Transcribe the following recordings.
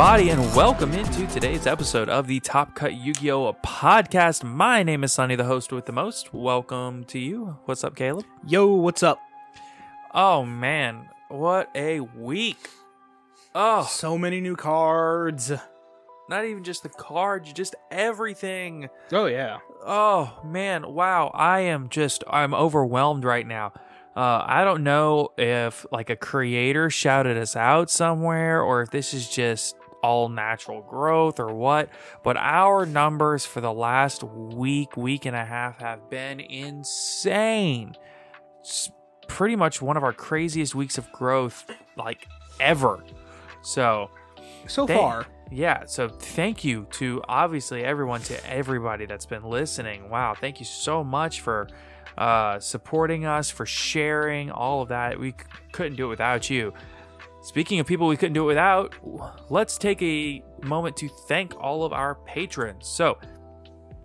everybody, and welcome into today's episode of the Top Cut Yu Gi Oh! podcast. My name is Sunny, the host with the most. Welcome to you. What's up, Caleb? Yo, what's up? Oh, man, what a week. Oh, So many new cards. not even just the cards, just everything. Oh yeah. Oh, man, wow. I am just, I'm overwhelmed right now. Uh, I don't know if like a creator shouted us out somewhere or if this is just all natural growth or what, but our numbers for the last week, week and a half have been insane. It's pretty much one of our craziest weeks of growth like ever. So, So Thank- far. yeah, so thank you to obviously everyone, to everybody that's been listening. Wow, thank you so much for uh, supporting us, for sharing all of that. We c- couldn't do it without you. Speaking of people we couldn't do it without, let's take a moment to thank all of our patrons. So,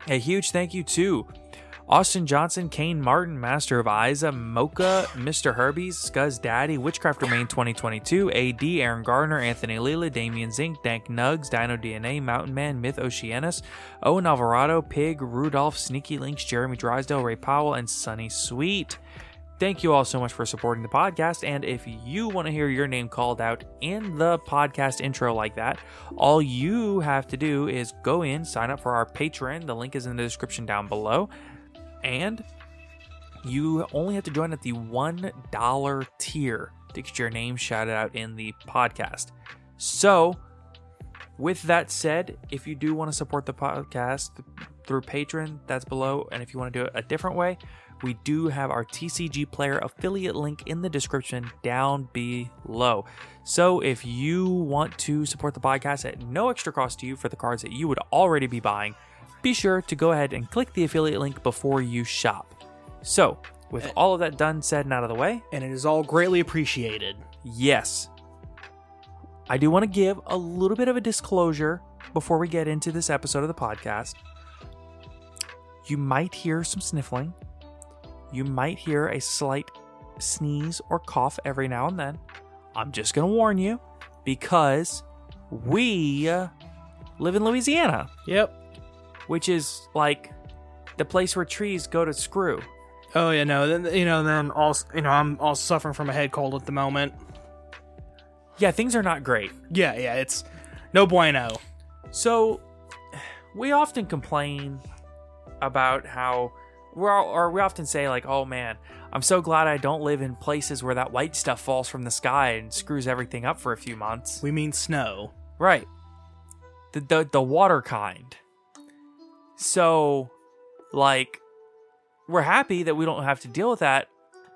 a huge thank you to Austin Johnson, Kane Martin, Master of Isa, Mocha, Mr. Herbies, Scuzz Daddy, Witchcraft Remain 2022, AD, Aaron Gardner, Anthony Lila, Damian Zink, Dank Nugs, Dino DNA, Mountain Man, Myth Oceanus, Owen Alvarado, Pig, Rudolph, Sneaky Links, Jeremy Drysdale, Ray Powell, and Sunny Sweet. Thank you all so much for supporting the podcast. And if you want to hear your name called out in the podcast intro like that, all you have to do is go in, sign up for our Patreon. The link is in the description down below. And you only have to join at the $1 tier to get your name shouted out in the podcast. So, with that said, if you do want to support the podcast through Patreon, that's below. And if you want to do it a different way, we do have our TCG player affiliate link in the description down below. So if you want to support the podcast at no extra cost to you for the cards that you would already be buying, be sure to go ahead and click the affiliate link before you shop. So, with all of that done, said, and out of the way, And it is all greatly appreciated. Yes. I do want to give a little bit of a disclosure before we get into this episode of the podcast. You might hear some sniffling. You might hear a slight sneeze or cough every now and then. I'm just going to warn you because we uh, live in Louisiana, Yep. which is like the place where trees go to screw. Oh yeah, no. Then you know, then also you know, I'm also suffering from a head cold at the moment. Yeah, things are not great. Yeah, yeah. It's no bueno. So, we often complain about how we're all, or we often say like, "Oh man, I'm so glad I don't live in places where that white stuff falls from the sky and screws everything up for a few months." We mean snow. Right. The the the water kind. So, like, we're happy that we don't have to deal with that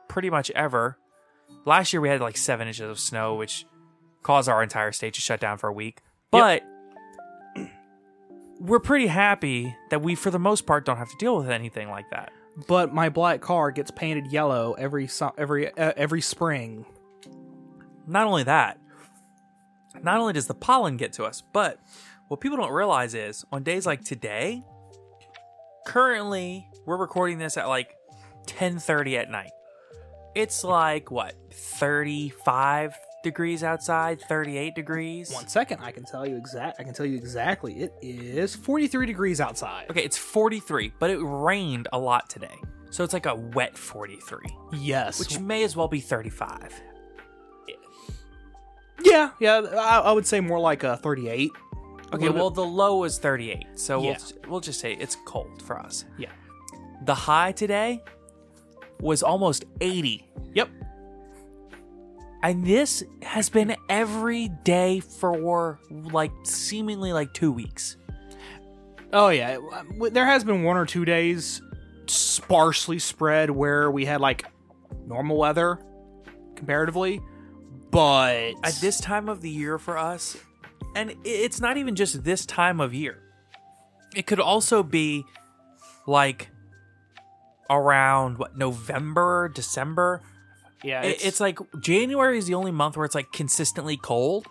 pretty much ever. Last year we had like seven inches of snow, which caused our entire state to shut down for a week. But we're pretty happy that we, for the most part, don't have to deal with anything like that. But my black car gets painted yellow every every uh, every spring. Not only that, not only does the pollen get to us, but what people don't realize is on days like today, currently we're recording this at like 10:30 at night. It's like what, 35 degrees outside, 38 degrees. One second, I can tell you exact. I can tell you exactly. It is 43 degrees outside. Okay, it's 43, but it rained a lot today. So it's like a wet 43, Yes. which may as well be 35. yeah, yeah. I, I would say more like a 38. A Okay, little well the low is 38. So Yeah. we'll we'll just say it's cold for us. yeah. The high today was almost 80. Yep. And this has been every day for like seemingly like 2 weeks. Oh yeah. There has been one or two days sparsely spread where we had like normal weather comparatively, but At this time of the year for us, and it's not even just this time of year. It could also be like around what November, December. Yeah, It- It's, like January is the only month where it's like consistently cold.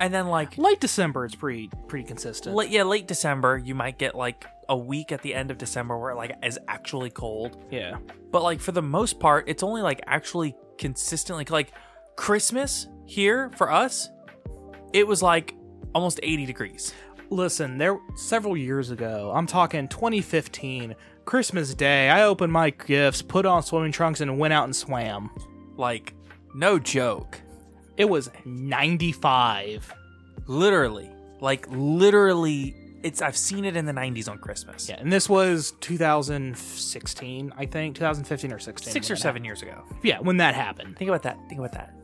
And then like late December. It's pretty pretty consistent. late, yeah, late December, you might get like a week at the end of December where it like is actually cold. yeah. But like for the most part, it's only like actually consistently like Christmas here for us, it was like almost 80 degrees. Listen, there several years ago, I'm talking 2015, Christmas Day, I opened my gifts, put on swimming trunks, and went out and swam. Like no joke. It was 95. Literally. Like literally it's I've seen it in the 90s on Christmas. Yeah, and this was 2016, I think, 2015 or 16. 6 or that 7 years ago. Yeah, when that happened. Think about that. Think about that.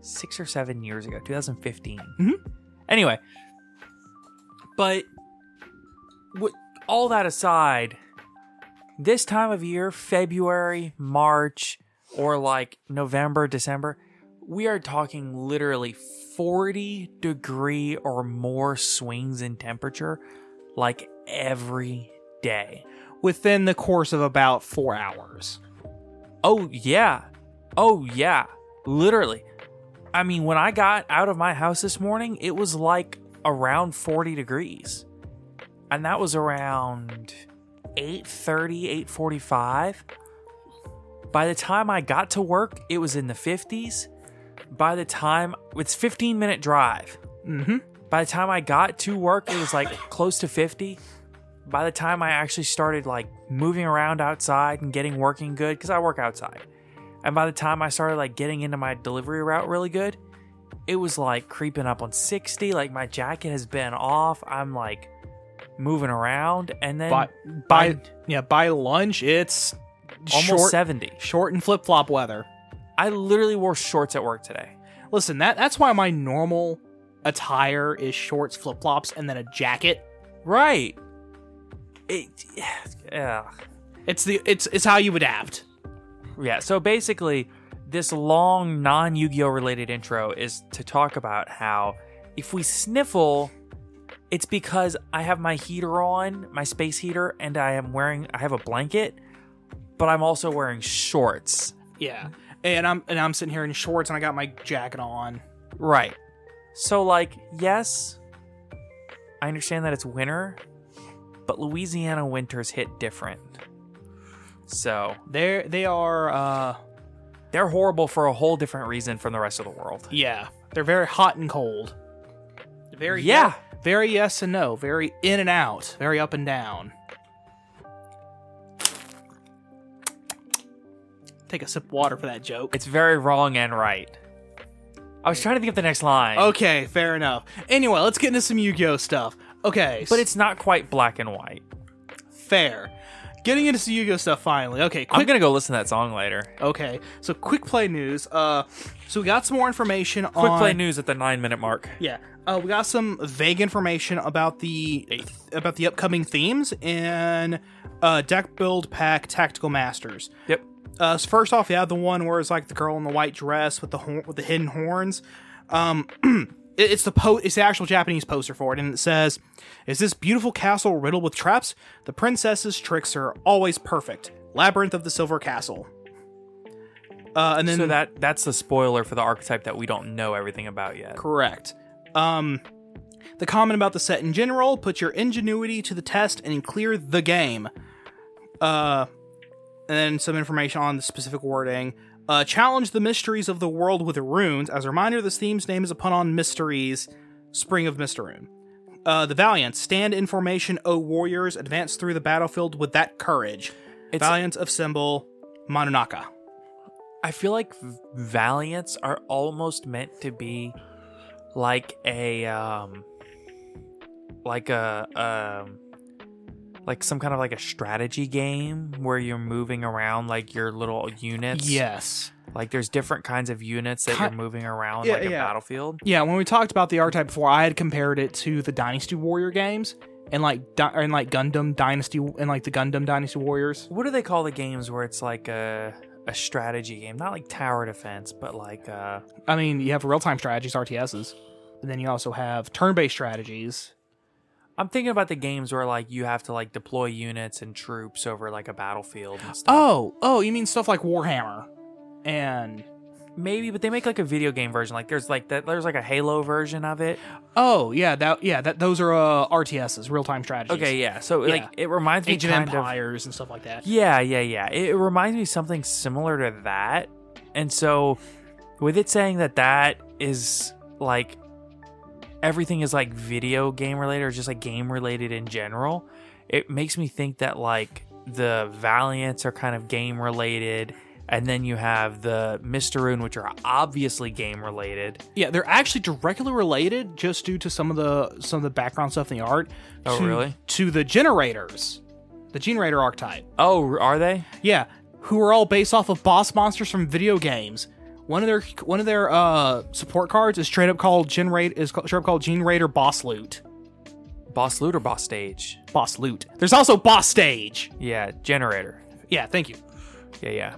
6 or 7 years ago, 2015. Mhm. Anyway, but with all that aside, this time of year, February, March, or like November, December, we are talking literally 40 degree or more swings in temperature like every day. Within the course of about four hours. Oh, yeah. Oh, yeah. Literally. I mean, when I got out of my house this morning, it was like around 40 degrees. And that was around 8:30, 8:45. By the time I got to work, it was in the 50s. By the time it's 15 minute drive. Mm-hmm. By the time I got to work, it was like close to 50. By the time I actually started like moving around outside and getting working good, because I work outside. And by the time I started like getting into my delivery route really good, it was like creeping up on 60. Like my jacket has been off. I'm like moving around. And then By, by, yeah, by lunch, it's almost short, 70. short and flip flop weather. I literally wore shorts at work today. Listen, that that's why my normal attire is shorts, flip flops, and then a jacket. Right. It, yeah. It's the it's it's how you adapt. Yeah, so basically, this long non Yu Gi Oh related intro is to talk about how if we sniffle, it's because I have my heater on, my space heater, and I am wearing, I have a blanket, but I'm also wearing shorts. Yeah, and I'm and I'm sitting here in shorts and I got my jacket on. Right. So, like, yes, I understand that it's winter, but Louisiana winters hit different. So, They they are uh they're horrible for a whole different reason from the rest of the world. yeah they're very hot and cold. Very Yeah. Very yes and no, very in and out, very up and down. Take a sip water for that joke. It's very wrong and right. I was trying to think of the next line. Okay, fair enough. Anyway, let's get into some Yu Gi Oh stuff. Okay. But it's not quite black and white. Fair. Getting into some Yu-Gi-Oh stuff finally. Okay, I'm gonna go listen to that song later. Okay, so quick play news. Uh, so we got some more information Quick on quick play news at the nine minute mark. Yeah, uh, we got some vague information about the about the upcoming themes in uh, deck build pack Tactical Masters. Yep. Uh, so first off, you have the one where it's like the girl in the white dress with the horn, with the hidden horns. Um, it's the po- it's the actual Japanese poster for it, and it says, "Is this beautiful castle riddled with traps? The princess's tricks are always perfect. Labyrinth of the Silver Castle." Uh, and then so that that's the spoiler for the archetype that we don't know everything about yet. Correct. Um, the comment about the set in general: put your ingenuity to the test and clear the game. Uh, and then some information on the specific wording. Uh, challenge the mysteries of the world with runes. As a reminder, this theme's name is a pun on mysteries. Spring of Mysteroon. Uh, the Valiant stand in formation, O warriors. Advance through the battlefield with that courage. It's- Valiant of symbol Manunaka. I feel like Valiants are almost meant to be like a um like a um like some kind of like a strategy game where you're moving around like your little units. Yes. Like there's different kinds of units that you're moving around Yeah, like a yeah. battlefield. Yeah, when we talked about the archetype before, I had compared it to the Dynasty Warrior games and like di- and like Gundam Dynasty and like the Gundam Dynasty Warriors. What do they call the games where it's like a a strategy game? Not like tower defense, but like uh I mean, you have real time strategies, RTSs, and then you also have turn based strategies. I'm thinking about the games where like you have to like deploy units and troops over like a battlefield and stuff. Oh, oh, you mean stuff like Warhammer and Maybe, but they make like a video game version. Like there's like that. There's like a Halo version of it. oh yeah, that yeah, that those are uh, RTSs, real time strategies. Okay, yeah. So Yeah. like it reminds me Age of kind of. Empires and stuff like that. Yeah, yeah, yeah. It, it reminds me something similar to that. And so, with it saying that that is like everything is like video game related or just like game related in general, it makes me think that like the Valiants are kind of game related. And then you have the Mysteroon, which are obviously game related. Yeah, they're actually directly related, just due to some of the some of the background stuff in the art. Oh, to- really? To the generators, the generator archetype. Oh, are they? Yeah, who are all based off of boss monsters from video games. One of their one of their uh, support cards is straight up called Generate is ca- straight up called Generator Boss Loot. Boss Loot or Boss Stage? Boss Loot. There's also Boss Stage. Yeah, Generator. Yeah, thank you. Yeah, yeah.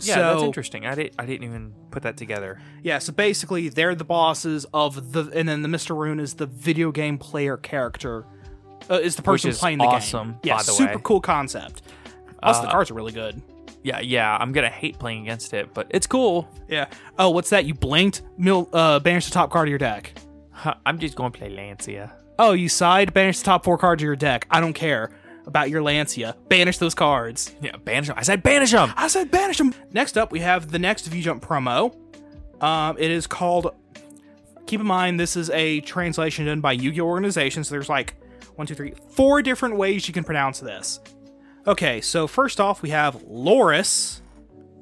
Yeah, that's interesting. I didn't I didn't even put that together. Yeah, so basically they're the bosses of the, and then the Mr. Rune is the video game player character. Uh, is the person is playing the awesome, game. Yeah, by the super way. cool concept. Plus, the Uh, cards are really good. Yeah, yeah. I'm gonna hate playing against it, but it's cool. Yeah. Oh, what's that? You blinked? Mil- uh, banish the top card of your deck. Huh, I'm just going to play Lancia. Oh, you side? Banish the top four cards of your deck. I don't care about your Lancia. Banish those cards. Yeah, banish them. I said banish them. I said banish them. Next up, we have the next V Jump promo. Um, it is called. Keep in mind, this is a translation done by Yu-Gi-Oh organization. So there's like one, two, three, four different ways you can pronounce this. Okay, so first off, we have Loris,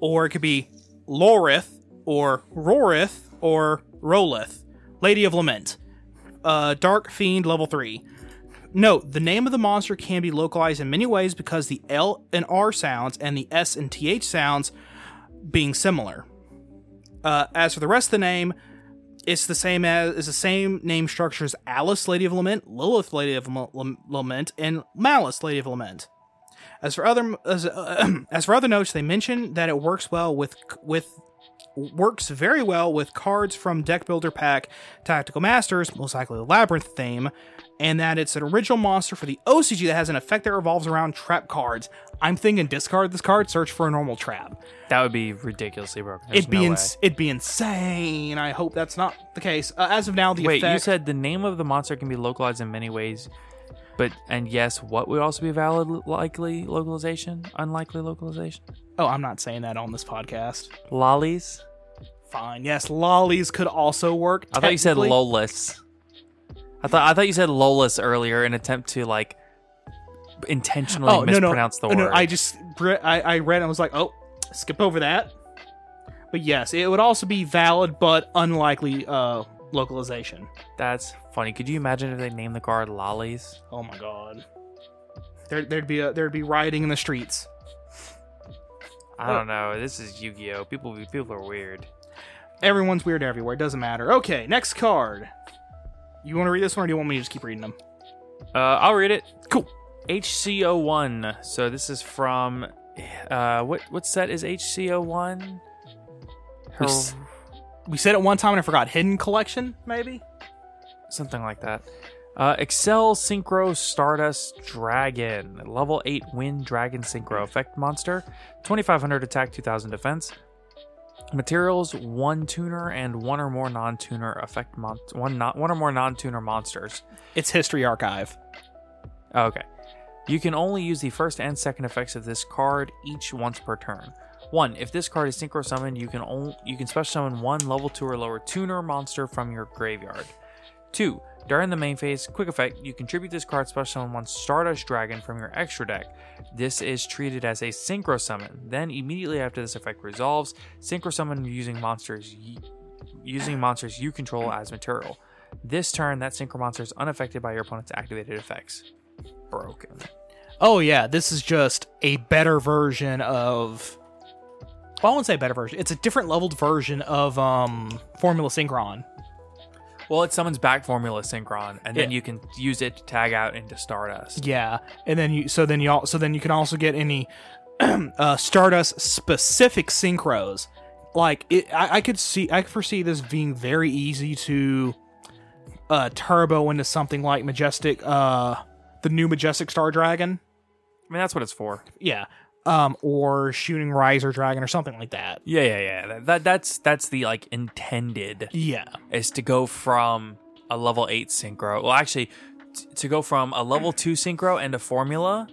or it could be Lorith, or Rorith, or Rolith, Lady of Lament. Uh, Dark Fiend level 3. Note, the name of the monster can be localized in many ways because the L and R sounds and the S and TH sounds being similar. Uh, as for the rest of the name, it's the same as is the same name structure as Alice, Lady of Lament, Lilith, Lady of Lam- Lament, and Malice, Lady of Lament. As for other as, as for other notes, they mention that it works well with with works very well with cards from Deck Builder Pack Tactical Masters, most likely the Labyrinth theme, and that it's an original monster for the OCG that has an effect that revolves around trap cards. I'm thinking discard this card, search for a normal trap. That would be ridiculously broken. There's It'd be no ins- it'd be insane. I hope that's not the case. Uh, as of now, the. Wait, effect. you said the name of the monster can be localized in many ways, but and yes, what would also be valid likely localization, unlikely localization? Oh, I'm not saying that on this podcast. Lollies. Fine. Yes, lollies could also work. I thought you said. Lolis. I thought I thought you said Lolis earlier in attempt to like intentionally Oh no, no, mispronounce the no, word. I just I, I read and was like, oh, skip over that. But yes, it would also be valid but unlikely uh, localization. That's funny. Could you imagine if they named the card Lollies? Oh my god. There, there'd be a, there'd be rioting in the streets. I don't know. This is Yu-Gi-Oh. People people are weird. Everyone's weird everywhere. It doesn't matter. Okay, next card. You want to read this one, or do you want me to just keep reading them? Uh, I'll read it. Cool. HCO1. So this is from uh what what set is HCO1? We, s- we said it one time and I forgot. Hidden collection, maybe. Something like that. Uh, Accel Synchro Stardust Dragon, level 8 Wind Dragon Synchro effect monster, 2500 attack, 2000 defense. Materials: one tuner and one or more non-tuner effect mon- one not one or more non-tuner monsters. It's history archive. Okay. You can only use the first and second effects of this card each once per turn. One, if this card is synchro summoned, you can only you can special summon one level two or lower tuner monster from your graveyard. Two, during the main phase, quick effect, you contribute this card special summon one Stardust Dragon from your extra deck. This is treated as a synchro summon. Then immediately after this effect resolves, synchro summon using monsters using monsters you control as material. This turn, that synchro monster is unaffected by your opponent's activated effects. Broken. Oh yeah, this is just a better version of. Well, I won't say a better version. It's a different leveled version of um Formula Synchron. Well, it summons back Formula Synchron, and then Yeah. you can use it to tag out into Stardust. Yeah, and then you so then you all so then you can also get any uh, Stardust specific synchros. Like it, I, I could see I could foresee this being very easy to uh turbo into something like Majestic uh the new Majestic Star Dragon. I mean, that's what it's for. Yeah. Um, or shooting Riser Dragon or something like that. Yeah, yeah, yeah. That, that that's that's the like intended Yeah. is to go from a level eight synchro. Well, actually, t- to go from a level two synchro and a formula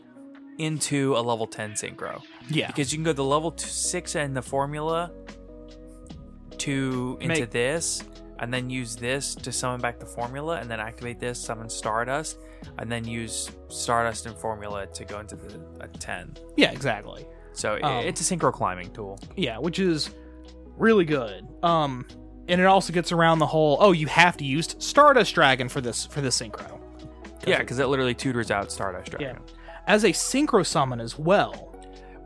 into a level ten synchro. Yeah. because you can go the level two, six and the formula to into Make- this, and then use this to summon back the formula, and then activate this, summon Stardust, and then use Stardust and formula to go into the a ten. Yeah, exactly. So Um, it's a synchro climbing tool. Yeah, which is really good. Um, and it also gets around the whole oh you have to use Stardust Dragon for this for this synchro. Yeah, because it literally tutors out Stardust Yeah. Dragon, As a synchro summon as well.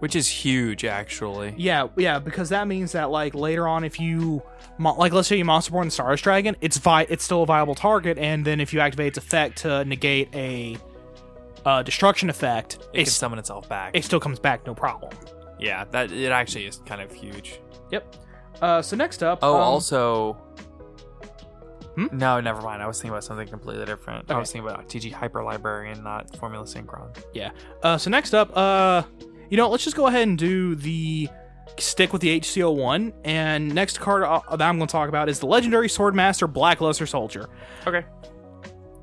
Which is huge actually. Yeah, yeah, because that means that like later on, if you mo- like, let's say you Monster Reborn Stardust Dragon, it's vi- it's still a viable target, and then if you activate its effect to negate a uh, destruction effect, It can it's- summon itself back. it still comes back no problem. yeah, that it actually is kind of huge. Yep. Uh, so next up, Oh, um, also. Hmm? No, never mind. I was thinking about something completely different. I was thinking about TG Hyper Librarian, not Formula Synchron. Yeah. Uh, so next up, uh, you know, let's just go ahead and do the stick with the HCO one. And next card that I'm going to talk about is the legendary Swordmaster Blackluster Soldier. Okay.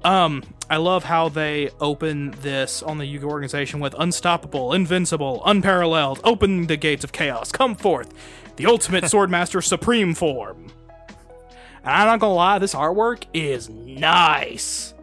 Um, I love how they open this on the Yuga organization with unstoppable, invincible, unparalleled. Open the gates of chaos. Come forth, the ultimate Swordmaster Supreme form. And I'm not gonna lie, this artwork is nice.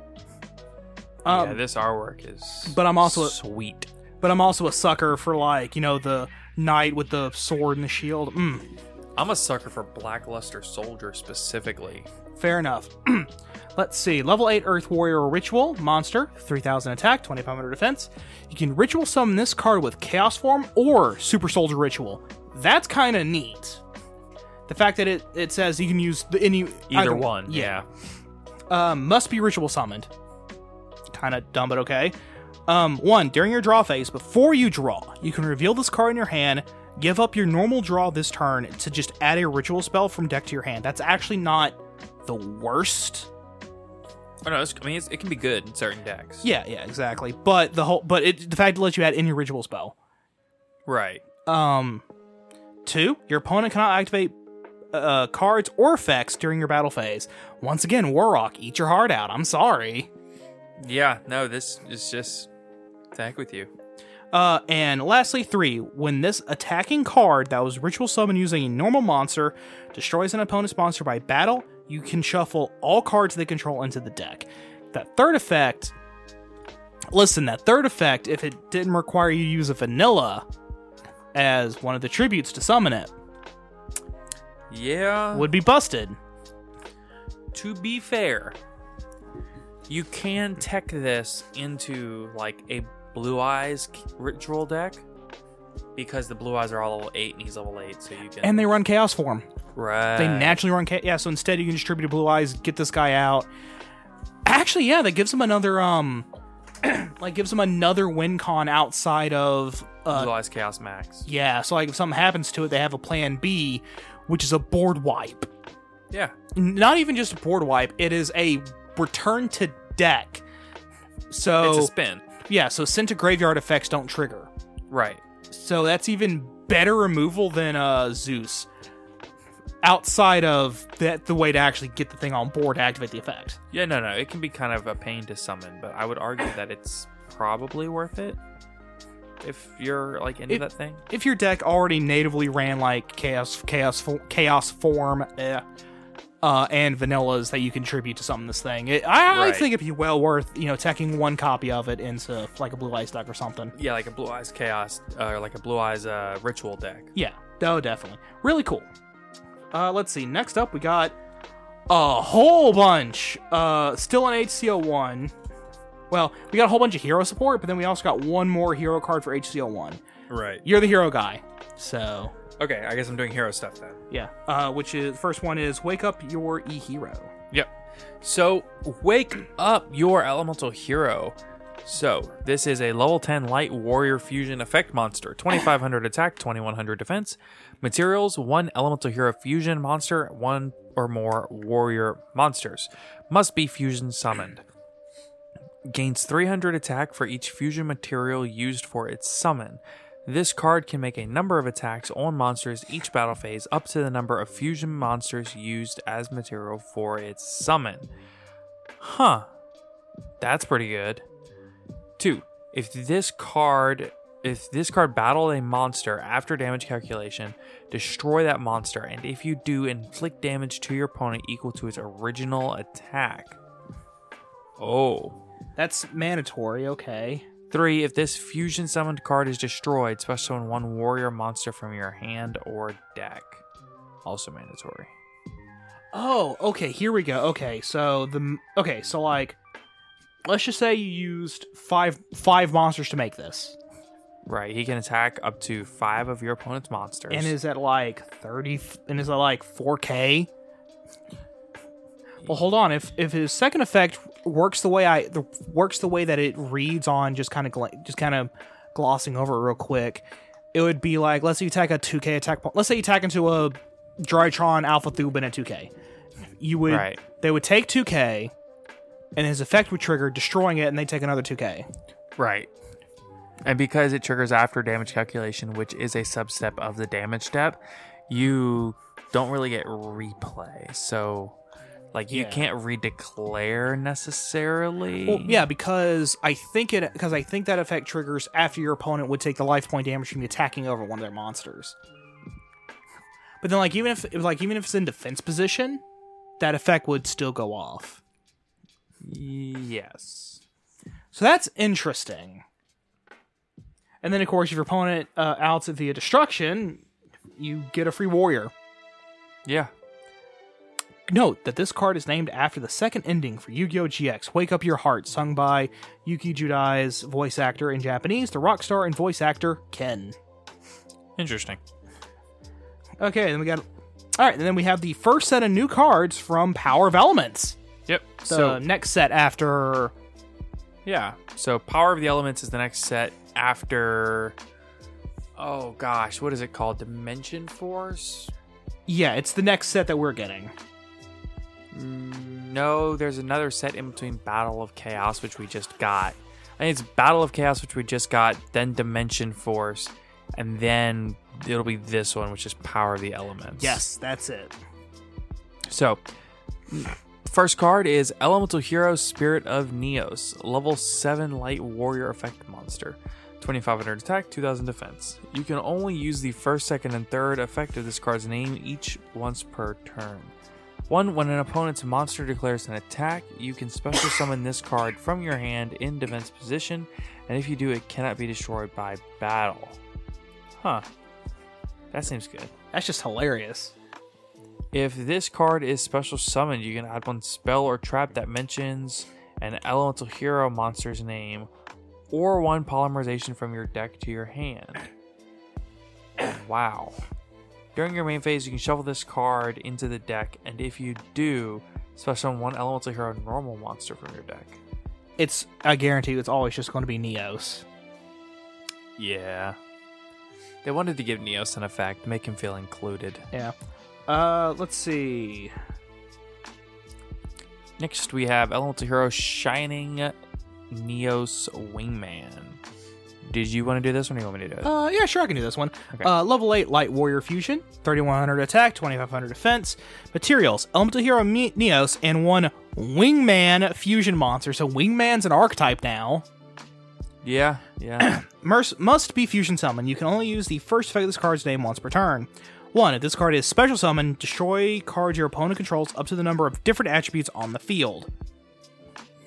Um, yeah, this artwork is. but I'm also- sweet. But I'm also a sucker for like you know the knight with the sword and the shield. Mm, I'm a sucker for Blackluster Soldier specifically. fair enough. Let's see. Level 8 Earth Warrior Ritual Monster, 3000 attack, 2500 defense. You can ritual summon this card with Chaos Form or Super Soldier Ritual. That's kind of neat. The fact that it, it says you can use the, any Either one. Yeah. Um, must be ritual summoned. Kind of dumb, but okay. Um, one, during your draw phase, before you draw, you can reveal this card in your hand, give up your normal draw this turn to just add a ritual spell from deck to your hand. That's actually not the worst. Oh, no, it's, I mean, it's, it can be good in certain decks. Yeah, yeah, exactly. But the whole, but it, the fact it lets you add any ritual spell. Right. Um, two, your opponent cannot activate uh, cards or effects during your battle phase. Once again, Warrock, eat your heart out. I'm sorry. Yeah, no, this is just. To heck with you. Uh, and lastly, three, when this attacking card that was ritual summoned using a normal monster destroys an opponent's monster by battle, you can shuffle all cards they control into the deck. That third effect, listen, that third effect, if it didn't require you to use a vanilla, as one of the tributes to summon it Yeah. would be busted. to be fair, you can tech this into like a blue eyes ritual deck because the blue eyes are all level eight and he's level eight, so you can And they run chaos form. right. They naturally run chaos. Yeah, so instead you can distribute blue eyes, get this guy out. Actually, yeah, that gives him another um like gives him another win con outside of uh blue eyes chaos max. yeah, so like if something happens to it, they have a plan B, which is a board wipe. Yeah, Not even just a board wipe, it is a return to deck. So it's a spin. Yeah, so sent to graveyard effects don't trigger. Right. So that's even better removal than uh Zeus. Outside of that, the way to actually get the thing on board to activate the effect. Yeah, no, no. It can be kind of a pain to summon, but I would argue that it's probably worth it if you're like into It- that thing. If your deck already natively ran like chaos, chaos, chaos form, eh, uh, and vanillas that you contribute to something this thing, it, I, I think it'd be well worth you know taking one copy of it into like a blue eyes deck or something. Yeah, like a blue eyes chaos, uh, or like a blue eyes uh, ritual deck. Yeah, oh, definitely. Really cool. Uh, let's see. Next up, we got a whole bunch. Uh, still in HCO1. Well, we got a whole bunch of hero support, but then we also got one more hero card for HCO1. Right. You're the hero guy. So, Okay, I guess I'm doing hero stuff then. yeah. Uh, which is, first one is Wake Up Your E Hero. Yep. So, wake up your elemental hero. So, this is a level 10 light warrior fusion effect monster. 2500 attack, 2100 defense. Materials 1 elemental hero fusion monster, 1 or more warrior monsters. Must be fusion summoned. Gains 300 attack for each fusion material used for its summon. This card can make a number of attacks on monsters each battle phase up to the number of fusion monsters used as material for its summon. Huh. That's pretty good. 2. If this card if this card battled a monster after damage calculation, destroy that monster and if you do inflict damage to your opponent equal to its original attack. Oh. That's mandatory, okay. Three, if this fusion summoned card is destroyed, special summon one warrior monster from your hand or deck. Also mandatory. Oh, okay, here we go. Okay, so the okay, so like let's just say you used five five monsters to make this. Right, he can attack up to five of your opponent's monsters. And is at like 30 and is at like 4k? Well, hold on. If if his second effect works the way I the, works the way that it reads on just kind of gla- just kind of glossing over it real quick, it would be like let's say you attack a 2k attack point. Let's say you attack into a Drytron Alpha Thuban at 2k. You would Right. they would take 2k and his effect would trigger destroying it and they take another 2k. Right. And because it triggers after damage calculation, which is a substep of the damage step, you don't really get replay. So, like, you Yeah. can't redeclare necessarily. Well, yeah, because I think it because I think that effect triggers after your opponent would take the life point damage from attacking over one of their monsters. But then, like even if like even if it's in defense position, that effect would still go off. Yes. So that's interesting. And then, of course, if your opponent uh, outs it via destruction, you get a free warrior. Yeah. Note that this card is named after the second ending for Yu-Gi-Oh! GX, Wake Up Your Heart, sung by Yuki Judai's voice actor in Japanese, the rock star and voice actor Ken. Interesting. Okay, then we got. All right, and then we have the first set of new cards from Power of Elements. Yep. The so, next set after. yeah. So, Power of the Elements is the next set after. Oh, gosh. What is it called? Dimension Force? Yeah, it's the next set that we're getting. No, there's another set in between Battle of Chaos, which we just got. I think it's Battle of Chaos, which we just got, then Dimension Force, and then it'll be this one, which is Power of the Elements. Yes, that's it. So, first card is Elemental Hero Spirit of Neos, level 7 light warrior effect monster. 2500 attack, 2000 defense. You can only use the first, second, and third effect of this card's name each once per turn. One, when an opponent's monster declares an attack, you can special summon this card from your hand in defense position, and if you do, it cannot be destroyed by battle. Huh. That seems good. That's just hilarious. If this card is special summoned, you can add one spell or trap that mentions an elemental hero monster's name or one polymerization from your deck to your hand. Wow. During your main phase, you can shuffle this card into the deck, and if you do, special summon one elemental hero normal monster from your deck. It's I guarantee you it's always just going to be Neos. Yeah. They wanted to give Neos an effect, make him feel included. Yeah. Uh, let's see. Next, we have Elemental Hero Shining Neos Wingman. Did you want to do this one or you want me to do it? Uh, yeah, sure, I can do this one. Okay. Uh, level 8 Light Warrior Fusion, 3100 attack, 2500 defense. Materials Elemental Hero Me- Neos, and one Wingman Fusion monster. So Wingman's an archetype now. yeah, yeah. Merc- must be fusion summon. You can only use the first effect of this card's name once per turn. One, if this card is special summon, destroy cards your opponent controls up to the number of different attributes on the field.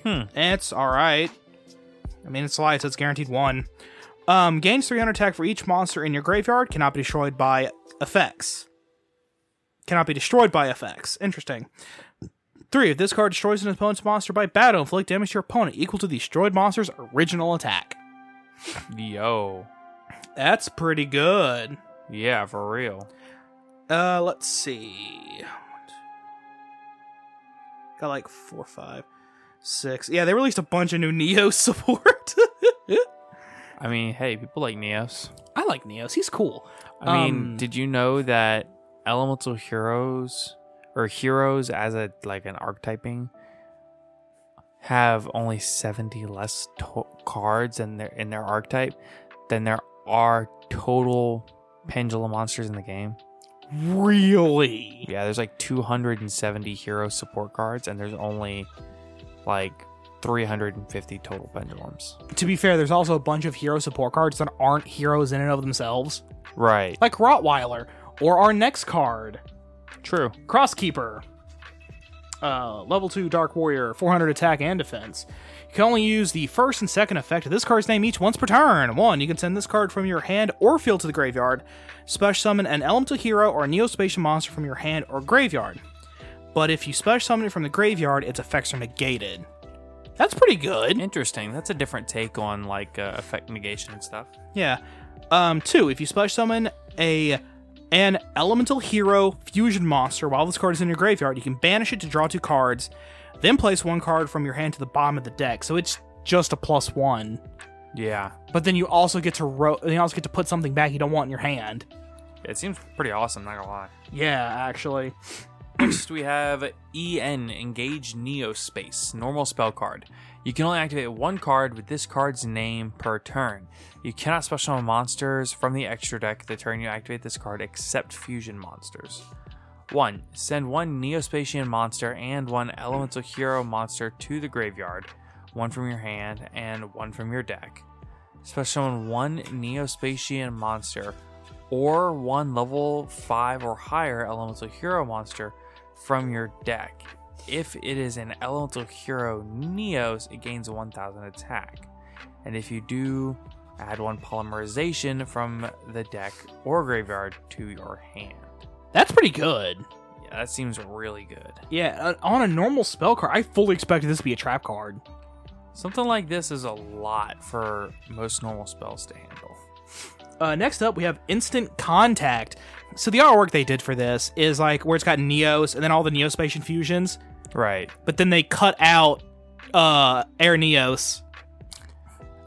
Hmm. It's alright. I mean, it's light, so it's guaranteed one. Um, gains 300 attack for each monster in your graveyard, cannot be destroyed by effects. Cannot be destroyed by effects. Interesting. Three, if this card destroys an opponent's monster by battle, inflict damage to your opponent equal to the destroyed monster's original attack. Yo. That's pretty good. Yeah, for real. Uh, let's see. Got like four, five, six. Yeah, they released a bunch of new Neo support. I mean, hey, people like Neos. I like Neos. He's cool. I mean, Um, did you know that elemental heroes or heroes as a like an archetyping have only 70 less to- cards in their in their archetype than there are total pendulum monsters in the game? really? Yeah, there's like 270 hero support cards and there's only like 350 total pendulums. To be fair, there's also a bunch of hero support cards that aren't heroes in and of themselves, Right. like Rottweiler or our next card, True. Crosskeeper. Uh, level 2 Dark Warrior, 400 attack and defense. You can only use the first and second effect of this card's name each once per turn. One, you can send this card from your hand or field to the graveyard. Special summon an elemental hero or a Neo-Spacian monster from your hand or graveyard. But if you special summon it from the graveyard, its effects are negated. That's pretty good. Interesting. That's a different take on like uh, effect negation and stuff. Yeah. Um, two, if you special summon a an elemental hero fusion monster while this card is in your graveyard, you can banish it to draw two cards, then place one card from your hand to the bottom of the deck. So it's just a plus one. Yeah. But then you also get to ro- you also get to put something back you don't want in your hand. It seems pretty awesome, not gonna lie. Yeah, actually. Next, we have EN Engage Neo Space, normal spell card. You can only activate one card with this card's name per turn. You cannot special summon monsters from the extra deck the turn you activate this card except fusion monsters. 1. Send one Neo-Spacian monster and one Elemental Hero monster to the graveyard, one from your hand and one from your deck. Special summon one Neo-Spacian monster or one level 5 or higher elemental hero monster from your deck. If it is an elemental hero Neos, it gains 1000 attack. And if you do, add one polymerization from the deck or graveyard to your hand. That's pretty good. Yeah, that seems really good. Yeah, uh, on a normal spell card, I fully expected this to be a trap card. Something like this is a lot for most normal spells to handle. Uh, next up, we have Instant Contact. So the artwork they did for this is like where it's got Neos and then all the Neo-Spacian fusions, Right. but then they cut out uh Air Neos.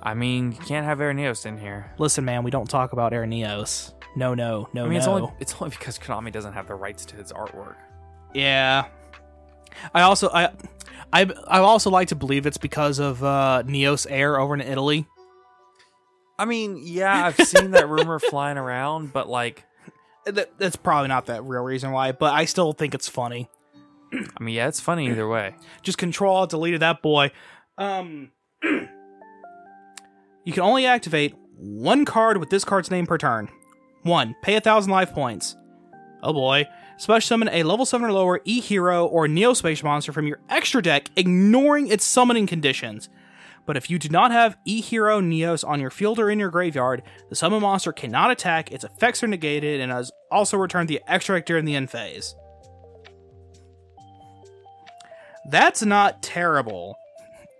I mean, you can't have Air Neos in here. Listen, man, we don't talk about Air Neos. No, no, no, I mean, no. it's only it's only because Konami doesn't have the rights to his artwork. Yeah. I also I I I also like to believe it's because of uh Neos Air over in Italy. I mean, yeah, I've seen that rumor flying around, but like, That, that's probably not the real reason why, but I still think it's funny. I mean, yeah, it's funny either way. Just control deleted that boy. Um You can only activate one card with this card's name per turn. One, pay a thousand life points. Oh boy. Special summon a level 7 or lower E hero or Neo-Spacian monster from your extra deck, ignoring its summoning conditions. But if you do not have E Hero Neos on your field or in your graveyard, the summon monster cannot attack, its effects are negated, and has also returned the extra during the end phase. That's not terrible.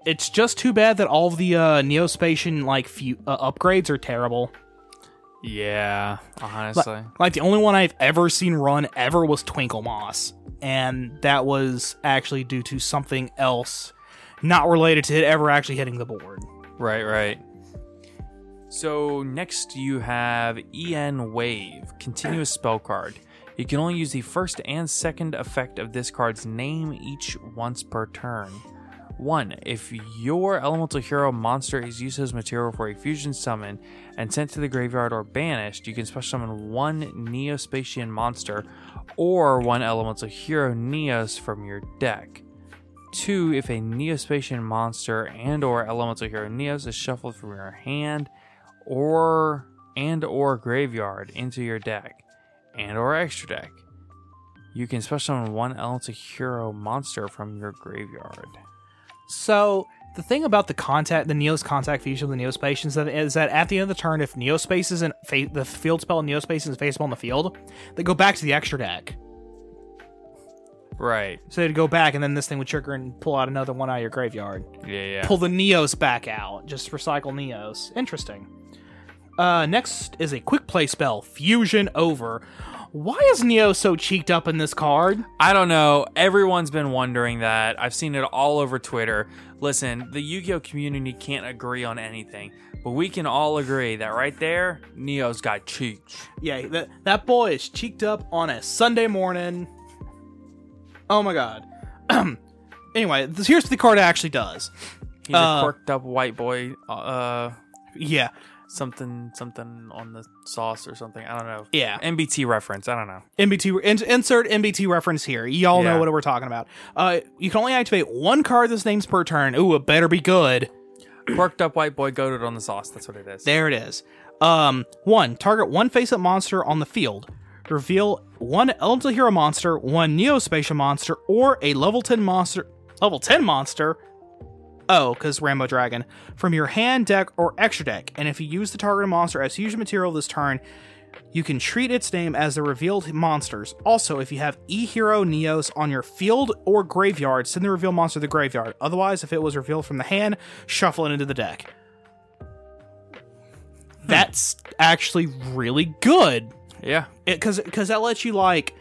It's just too bad that all of the uh, Neo-Spacian like few, uh, upgrades are terrible. Yeah, Like, honestly. like the only one I've ever seen run ever was Twinkle Moss, and that was actually due to something else, not related to it ever actually hitting the board. Right, right. So next you have EN Wave, continuous spell card. You can only use the first and second effect of this card's name each once per turn. 1. If your elemental hero monster is used as material for a fusion summon and sent to the graveyard or banished, you can special summon one Neo-Spacian monster or one elemental hero Neos from your deck. Two, if a Neo-Spacian monster and or elemental hero Neos is shuffled from your hand or and or graveyard into your deck and or extra deck, you can special summon one elemental hero monster from your graveyard. So the thing about the contact, the Neos contact feature of the Neo-Spacians is that, is that at the end of the turn, if Neospace isn't fa- the field spell Neospace is faceable on the field, they go back to the extra deck. Right. So they'd go back, and then this thing would trigger and pull out another one out of your graveyard. Yeah, yeah. Pull the Neos back out. Just recycle Neos. Interesting. Uh, next is a quick play spell, Fusion Over. Why is Neo so cheeked up in this card? I don't know. Everyone's been wondering that. I've seen it all over Twitter. Listen, the Yu Gi Oh community can't agree on anything, but we can all agree that right there, Neo's got cheeks. Yeah, that, that boy is cheeked up on a Sunday morning. Oh my god. anyway, this, here's what the card actually does. He's Uh, a quirked up white boy. Uh, Yeah, something, something on the sauce or something. I don't know. Yeah. MBT reference. I don't know. MBT in, insert MBT reference here. Y'all know what we're talking about. Uh, you can only activate one card this names per turn. Ooh, it better be good. Quirked up white boy goaded on the sauce. That's what it is. There it is. Um, one target one face-up monster on the field. Reveal one elemental hero monster, one Neo-Spacian monster, or a level ten monster. Level ten monster. Oh, because Rainbow Dragon from your hand, deck, or extra deck. And if you use the targeted monster as fusion material this turn, you can treat its name as the revealed monsters. Also, if you have E Hero Neos on your field or graveyard, send the revealed monster to the graveyard. Otherwise, if it was revealed from the hand, shuffle it into the deck. That's actually really good. Yeah. Because because that lets you like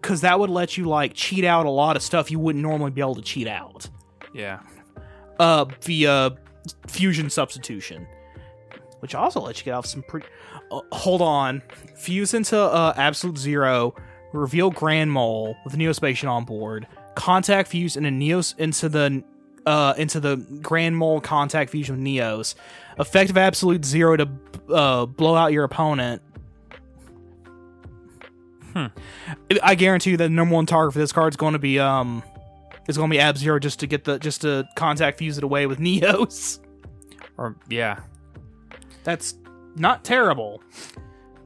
because that would let you like cheat out a lot of stuff you wouldn't normally be able to cheat out Yeah. uh via fusion substitution which also lets you get off some pretty uh, hold on fuse into uh absolute zero reveal grand mole with Neo-Spacian on board contact fuse into neos into the uh into the grand mole contact fusion with neos effective absolute zero to uh blow out your opponent I guarantee you that the number one target for this card is going to be um is going to be Ab Zero just to get the just to contact fuse it away with Neos. Or yeah. That's not terrible.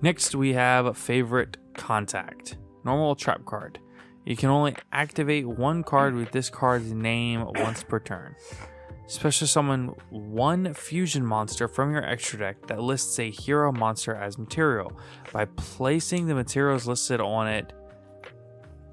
Next, we have favorite contact. Normal trap card. You can only activate one card with this card's name once per turn. Special summon one fusion monster from your extra deck that lists a hero monster as material by placing the materials listed on it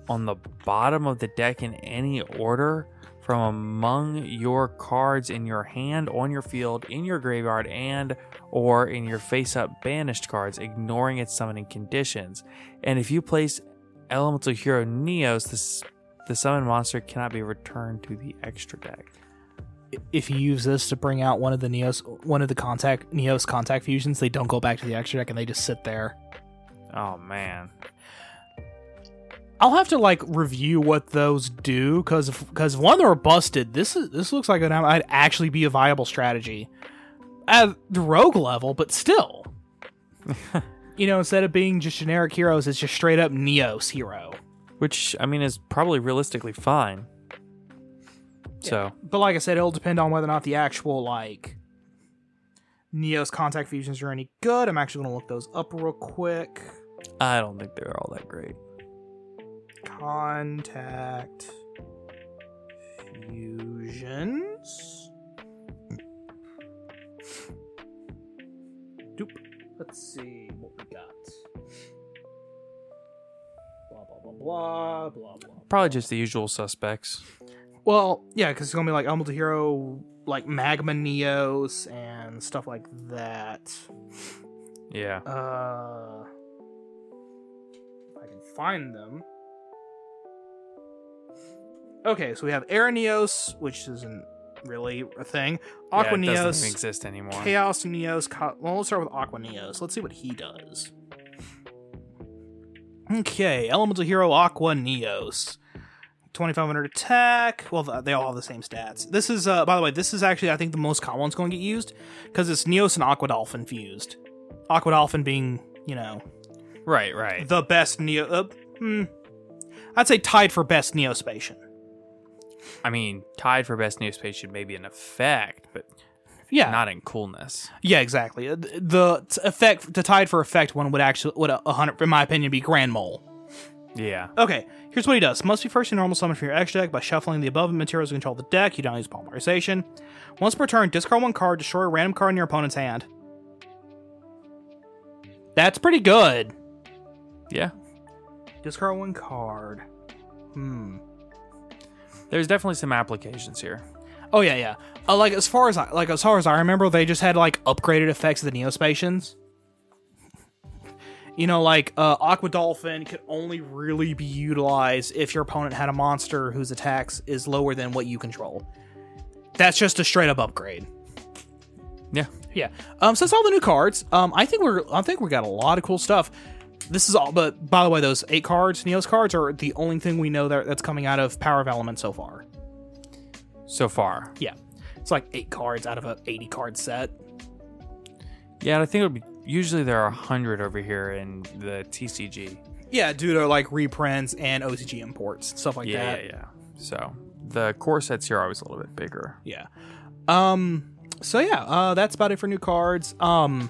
on the bottom of the deck in any order from among your cards in your hand, on your field, in your graveyard, and or in your face-up banished cards, ignoring its summoning conditions. And if you place Elemental Hero Neos, this the summon monster cannot be returned to the extra deck. If you use this to bring out one of the Neos, one of the contact Neos contact fusions, they don't go back to the extra deck and they just sit there. Oh man. I'll have to like review what those do because because one they're busted. This is this looks like it might actually be a viable strategy at the rogue level, but still, you know, instead of being just generic heroes, it's just straight up Neos hero. Which I mean is probably realistically fine. So, but like I said, it'll depend on whether or not the actual like Neo's contact fusions are any good. I'm actually gonna look those up real quick. I don't think they're all that great. Contact fusions. Doop. Let's see what we got. Blah blah blah blah blah blah. Probably just the usual suspects. Well, yeah, because it's gonna be like Elemental Hero, like Magma Neos and stuff like that. Yeah. Uh, I can find them. Okay, so we have Air Neos, which isn't really a thing. Aqua yeah, Neos, exist anymore. Chaos Neos. Co- well, let's start with Aqua Neos. Let's see what he does. Okay, Elemental Hero Aqua Neos. 2500 attack. Well, they all have the same stats. This is, uh, by the way, this is actually, I think, the most common one's going to get used because it's Neos and Aqua Dolphin fused. Aqua Dolphin being, you know, Right, right. the best Neo. Uh, hmm, I'd say tied for best Neo-Spacian. I mean, tied for best Neo-Spacian may be an effect, but Yeah, not in coolness. yeah, exactly. Uh, The effect, the tied for effect one would actually, would a hundred, in my opinion, be Grand Mole. Yeah. Okay, here's what he does. Must be first in normal summon from your extra deck by shuffling the above materials to control the deck. You don't use polymerization. Once per turn, discard one card, destroy a random card in your opponent's hand. That's pretty good. Yeah. Discard one card. Hmm. There's definitely some applications here. Oh yeah, yeah. Uh, like as far as I like as far as I remember, they just had like upgraded effects of the Neo-Spacians. You know, like uh, Aqua Dolphin could only really be utilized if your opponent had a monster whose attacks is lower than what you control. That's just a straight up upgrade. Yeah. Yeah. Um. So that's all the new cards. Um. I think we're. I think we got a lot of cool stuff. This is all. But by the way, those eight cards, Neos cards, are the only thing we know that that's coming out of Power of Element so far. So far. Yeah. It's like eight cards out of a eighty card set. Yeah, and I think it would be usually there are 100 over here in the TCG. Yeah, due to like reprints and OCG imports, stuff like yeah, that. yeah, yeah. So the core sets here are always a little bit bigger. Yeah. Um. So yeah, uh, that's about it for new cards. Um.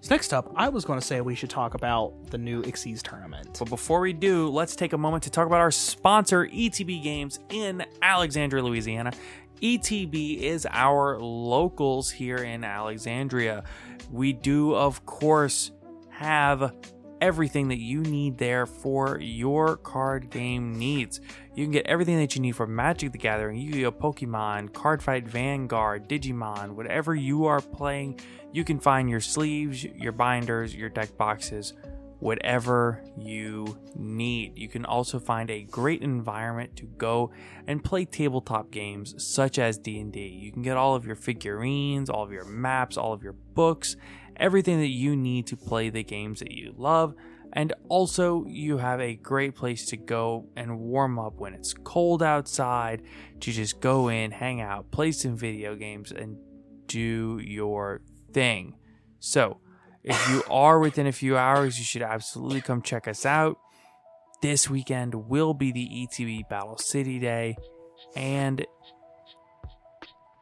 So next up, I was going to say we should talk about the new Xyz tournament. But before we do, let's take a moment to talk about our sponsor, ETB Games in Alexandria, Louisiana. ETB is our locals here in Alexandria. We do, of course, have everything that you need there for your card game needs. You can get everything that you need for Magic the Gathering, Yu Gi Oh! Pokemon, Cardfight Vanguard, Digimon, whatever you are playing. You can find your sleeves, your binders, your deck boxes, whatever you need. You can also find a great environment to go and play tabletop games such as D&D. You can get all of your figurines, all of your maps, all of your books, everything that you need to play the games that you love. And also, you have a great place to go and warm up when it's cold outside, to just go in, hang out, play some video games, and do your thing. So, if you are within a few hours, you should absolutely come check us out. This weekend will be the ETB Battle City Day, and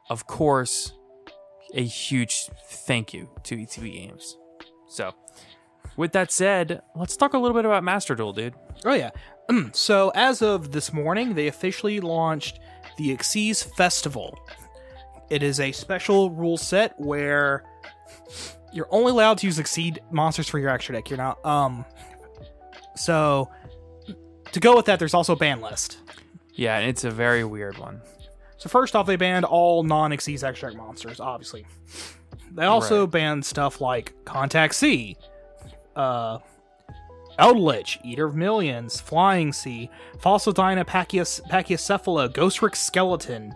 of course, a huge thank you to ETB Games. So, with that said, let's talk a little bit about Master Duel, dude. Oh yeah. so as of this morning, they officially launched the Xyz Festival. It is a special rule set where you're only allowed to use Exceed monsters for your extra deck. You're not um so to go with that, there's also a ban list. Yeah, and it's a very weird one. So first off, they banned all non-Xyz extract monsters, obviously. They also Right. banned stuff like Contact C, uh, Eldritch, Eater of Millions, Flying Sea, Fossil Dyna Pachys- Pachycephalo, Ghostrick Skeleton.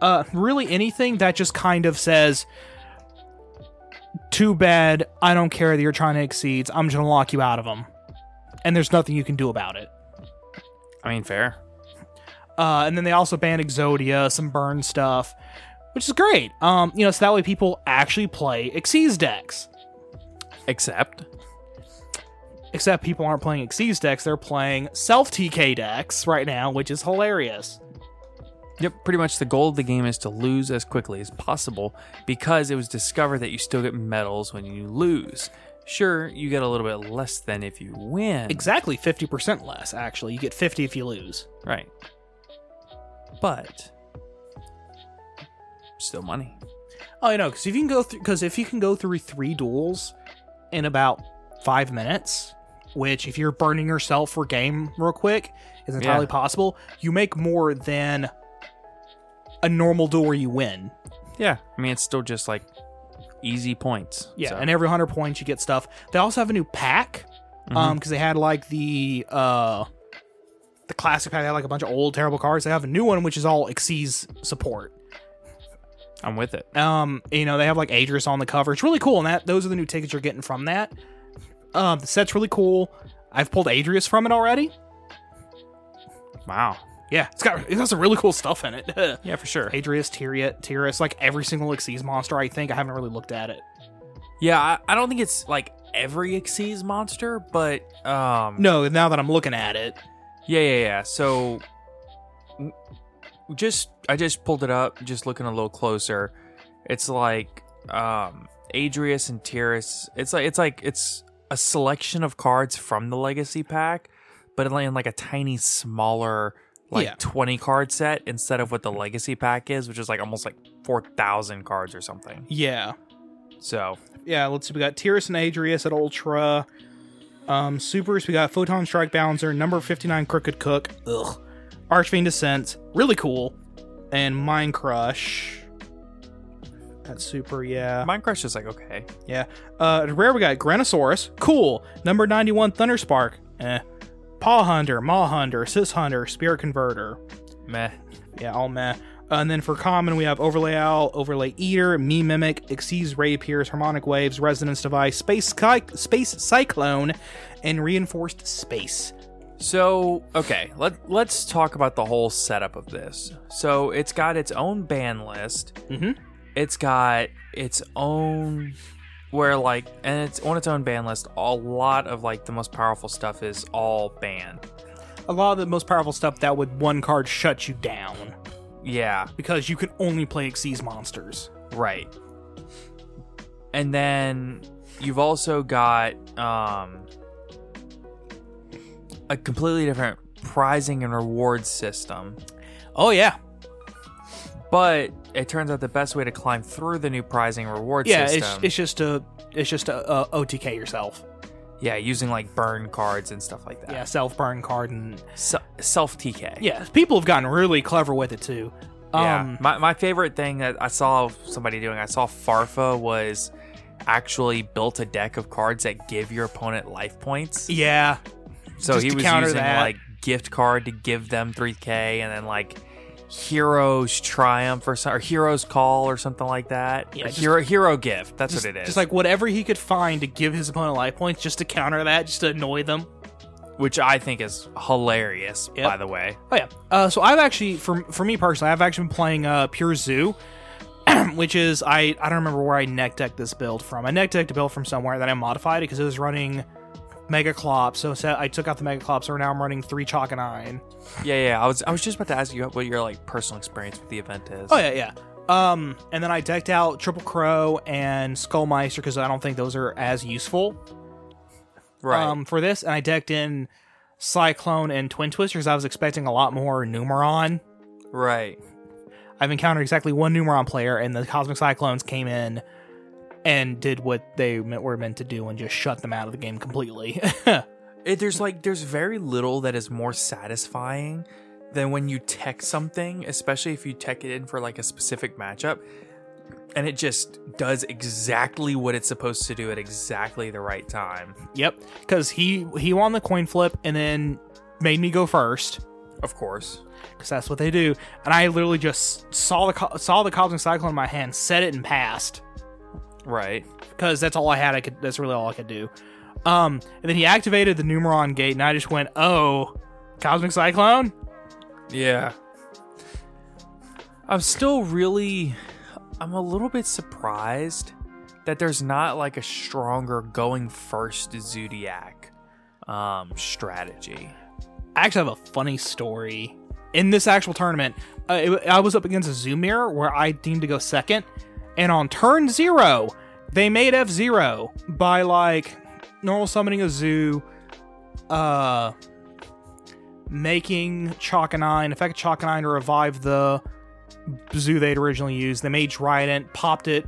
Uh, really anything that just kind of says, too bad, I don't care that you're trying to exceed, I'm just gonna lock you out of them. And there's nothing you can do about it. I mean, fair. Uh, and then they also banned Exodia, some burn stuff, which is great. Um, you know, so that way people actually play Xyz decks. Except, Except people aren't playing Xyz decks; they're playing self TK decks right now, which is hilarious. Yep, pretty much the goal of the game is to lose as quickly as possible because it was discovered that you still get medals when you lose. Sure, you get a little bit less than if you win. Exactly fifty percent less. Actually, you get fifty if you lose. Right. But still money. Oh, you know, because if you can go through, because if you can go through three duels in about five minutes, which if you're burning yourself for game real quick is entirely Yeah. possible, you make more than a normal duel where you win. Yeah, I mean it's still just like easy points. Yeah, so. and every hundred points you get stuff. They also have a new pack, um, because they had like the uh, the classic pack. They had like a bunch of old terrible cards. They have a new one which is all Xyz support. I'm with it. Um, you know, they have like Adreus on the cover. It's really cool, and that those are the new tickets you're getting from that. Um, the set's really cool. I've pulled Adreus from it already. Wow. Yeah, it's got it got some really cool stuff in it. Yeah, for sure. Adreus, Tyriot, Tiras, like every single Xyz monster. I think I haven't really looked at it. Yeah, I, I don't think it's like every Xyz monster, but um, No, now that I'm looking at it, Yeah, yeah, yeah. So just I just pulled it up, just looking a little closer. It's like um Adreus and Tiras. It's like it's like it's a selection of cards from the legacy pack, but in like a tiny smaller like Yeah. 20 card set instead of what the legacy pack is, which is like almost like 4000 cards or something. yeah, So, yeah. Let's see. We got Tiras and Adreus at Ultra. Um, supers. We got Photon Strike Bouncer, number fifty nine Crooked Cook. Ugh. Archfiend Descent, really cool, and Mind Crush. That's super. Yeah. Mind Crush is like okay. Yeah. Uh, rare we got Granosaurus, cool. Number 91 Thunderspark, eh. Paw Hunter, Maw Hunter, Sis Hunter, Spirit Converter. Meh. Yeah, all meh. Uh, and then for common, we have Overlay Owl, Overlay Eater, Me Mimic, Ray Pierce, Harmonic Waves, Resonance Device, Space, Cy- Space Cyclone, and Reinforced Space. So, okay, let let's talk about the whole setup of this. So, it's got its own ban list. Mhm. It's got its own where like and it's on its own ban list. A lot of like the most powerful stuff is all banned. A lot of the most powerful stuff that would one card shut you down Yeah, because you can only play Xyz monsters. right. And then you've also got um a completely different prizing and reward system. Oh, yeah. But it turns out the best way to climb through the new prizing reward Yeah, system, it's, it's just a. It's just a, a OTK yourself. yeah, using like burn cards and stuff like that. Yeah, self burn card and Se- self TK. yeah, people have gotten really clever with it too. Yeah. Um, my my favorite thing that I saw somebody doing, I saw Farfa was actually built a deck of cards that give your opponent life points. yeah, So he was using that. like gift card to give them 3k and then like Heroes Triumph or, so, or Heroes Call or something like that. Yeah, just- hero hero gift. That's just, what it is. just like whatever he could find to give his opponent life points, just to counter that, just to annoy them. which I think is hilarious, Yep. by the way. Oh yeah. Uh, so I've actually, for for me personally, I've actually been playing uh, Pure Zoo, which is I I don't remember where I neck decked this build from. I neck decked a build from somewhere, then I modified it because it was running Mega Clop. So, so I took out the Mega Clop, so now I'm running three Chakanine. Yeah, yeah. I was I was just about to ask you what your like personal experience with the event is. Oh yeah, yeah. Um, and then I decked out Triple Crow and Skullmeister because I don't think those are as useful. right. Um, for this, and I decked in Cyclone and Twin Twister because I was expecting a lot more Numeron. right. I've encountered exactly one Numeron player, and the Cosmic Cyclones came in and did what they were meant to do and just shut them out of the game completely. It, there's like there's very little that is more satisfying than when you tech something, especially if you tech it in for like a specific matchup, and it just does exactly what it's supposed to do at exactly the right time. yep, because he he won the coin flip and then made me go first. Of course. because that's what they do. And I literally just saw the co- saw the cosmic cyclone in my hand, set it and passed Right. because that's all I had. I could. That's really all I could do. Um, and then he activated the Numeron gate, and I just went, "Oh, cosmic cyclone." Yeah. I'm still really I'm a little bit surprised that there's not like a stronger going first zodiac um strategy. I actually have a funny story in this actual tournament. Uh, it, I was up against a Zoom mirror where I deemed to go second, and on turn zero, they made F zero by like normal summoning a zoo, uh, making Chakanine, effect Chakanine to revive the zoo they'd originally used. They made Trident, popped it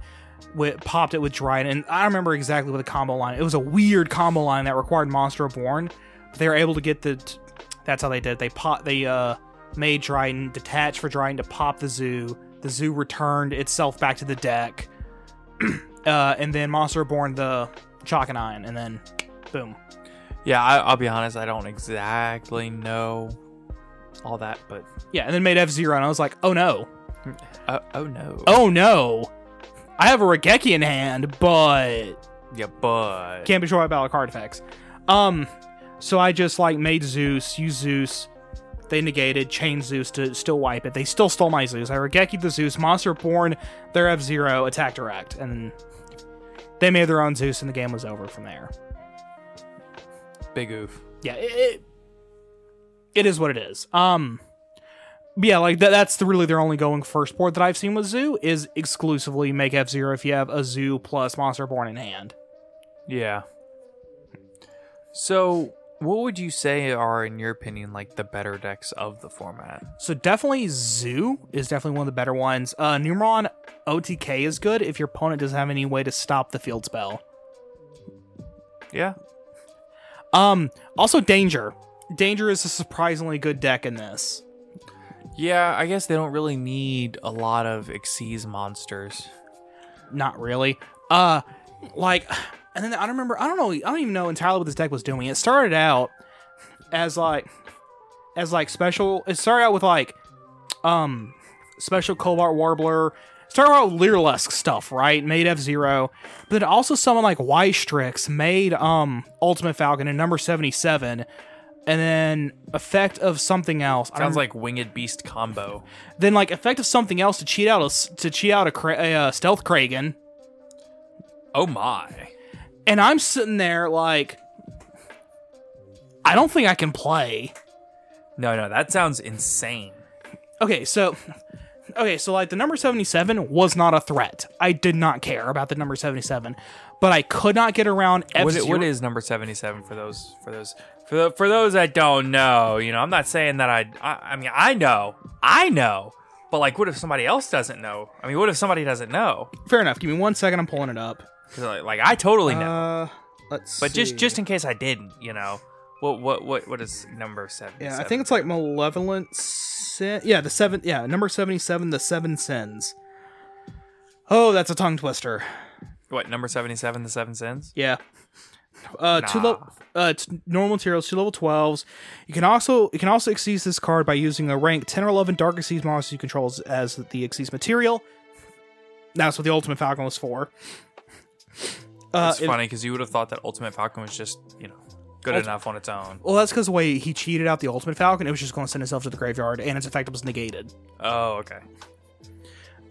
with popped it with Trident, and I don't remember exactly what the combo line. It was a weird combo line that required Monster. But they were able to get the. That's how they did. it. They pop. They uh made Trident detach for Trident to pop the zoo. The zoo returned itself back to the deck, uh, and then Monster Reborn the Chalk and Iron, and then boom. Yeah, I, I'll be honest. I don't exactly know all that, but Yeah, and then made F Zero, and I was like, oh no, uh, oh no. oh no, I have a Raigeki in hand, but yeah, but can't be sure about card effects. Um, so I just like made Zeus, use Zeus. They negated, changed Zeus to still wipe it. They still stole my Zeus. I Raigeki the Zeus, Monster Reborn, their F Zero, attack direct, and they made their own Zeus, and the game was over from there. big oof. Yeah, it, it, it is what it is. Um, yeah, like that, that's the, really their only going first board that I've seen with Zoo is exclusively make F Zero if you have a Zoo plus Monster Reborn in hand. Yeah. So, what would you say are, in your opinion, like the better decks of the format? So definitely Zoo is definitely one of the better ones. Uh, Numeron OTK is good if your opponent doesn't have any way to stop the field spell. Yeah. Um, also Danger. Danger is a surprisingly good deck in this. Yeah, I guess they don't really need a lot of Xyz monsters. Not really. Uh, like, and then I don't remember. I don't know. I don't even know entirely what this deck was doing. It started out as like, as like special. It started out with like, um, special Cobalt Warbler. It started out with Lyrilusc stuff, right? Made F Zero, but then also someone like Wise Strix made um Ultimate Falcon in number seventy seven. And then effect of something else. Sounds like Winged Beast combo. then like effect of something else to cheat out a to cheat out a, Kra- a uh, stealth Kragen. Oh my. And I'm sitting there like, I don't think I can play. No, no, that sounds insane. Okay, so, okay, so like the number 77 was not a threat. I did not care about the number 77, but I could not get around F What, what is number 77 for those for those for the, for those that don't know, you know, I'm not saying that I, I I mean, I know. I know. But like what if somebody else doesn't know? I mean, what if somebody doesn't know? Fair enough. Give me one second. I'm pulling it up. 'Cause, like, like I totally know. Uh, let's. but just see. just in case I didn't, you know. What what what what is number 7? yeah, I think it's like malevolent sin. Yeah, the seven. Yeah, number 77, the seven sins. Oh, that's a tongue twister. what, number 77 the 7 sins? Yeah. Uh, two level, uh, it's normal materials, two level twelves. You can also you can also exceed this card by using a rank ten or eleven Dark Exceed monster you control as- as the Exceed material. That's what the Ultimate Falcon was for. Uh, It's it- funny cuz you would have thought that Ultimate Falcon was just, you know, good enough on its own. well, that's because the way he cheated out the Ultimate Falcon, it was just going to send itself to the graveyard, and its effect was negated. Oh, okay.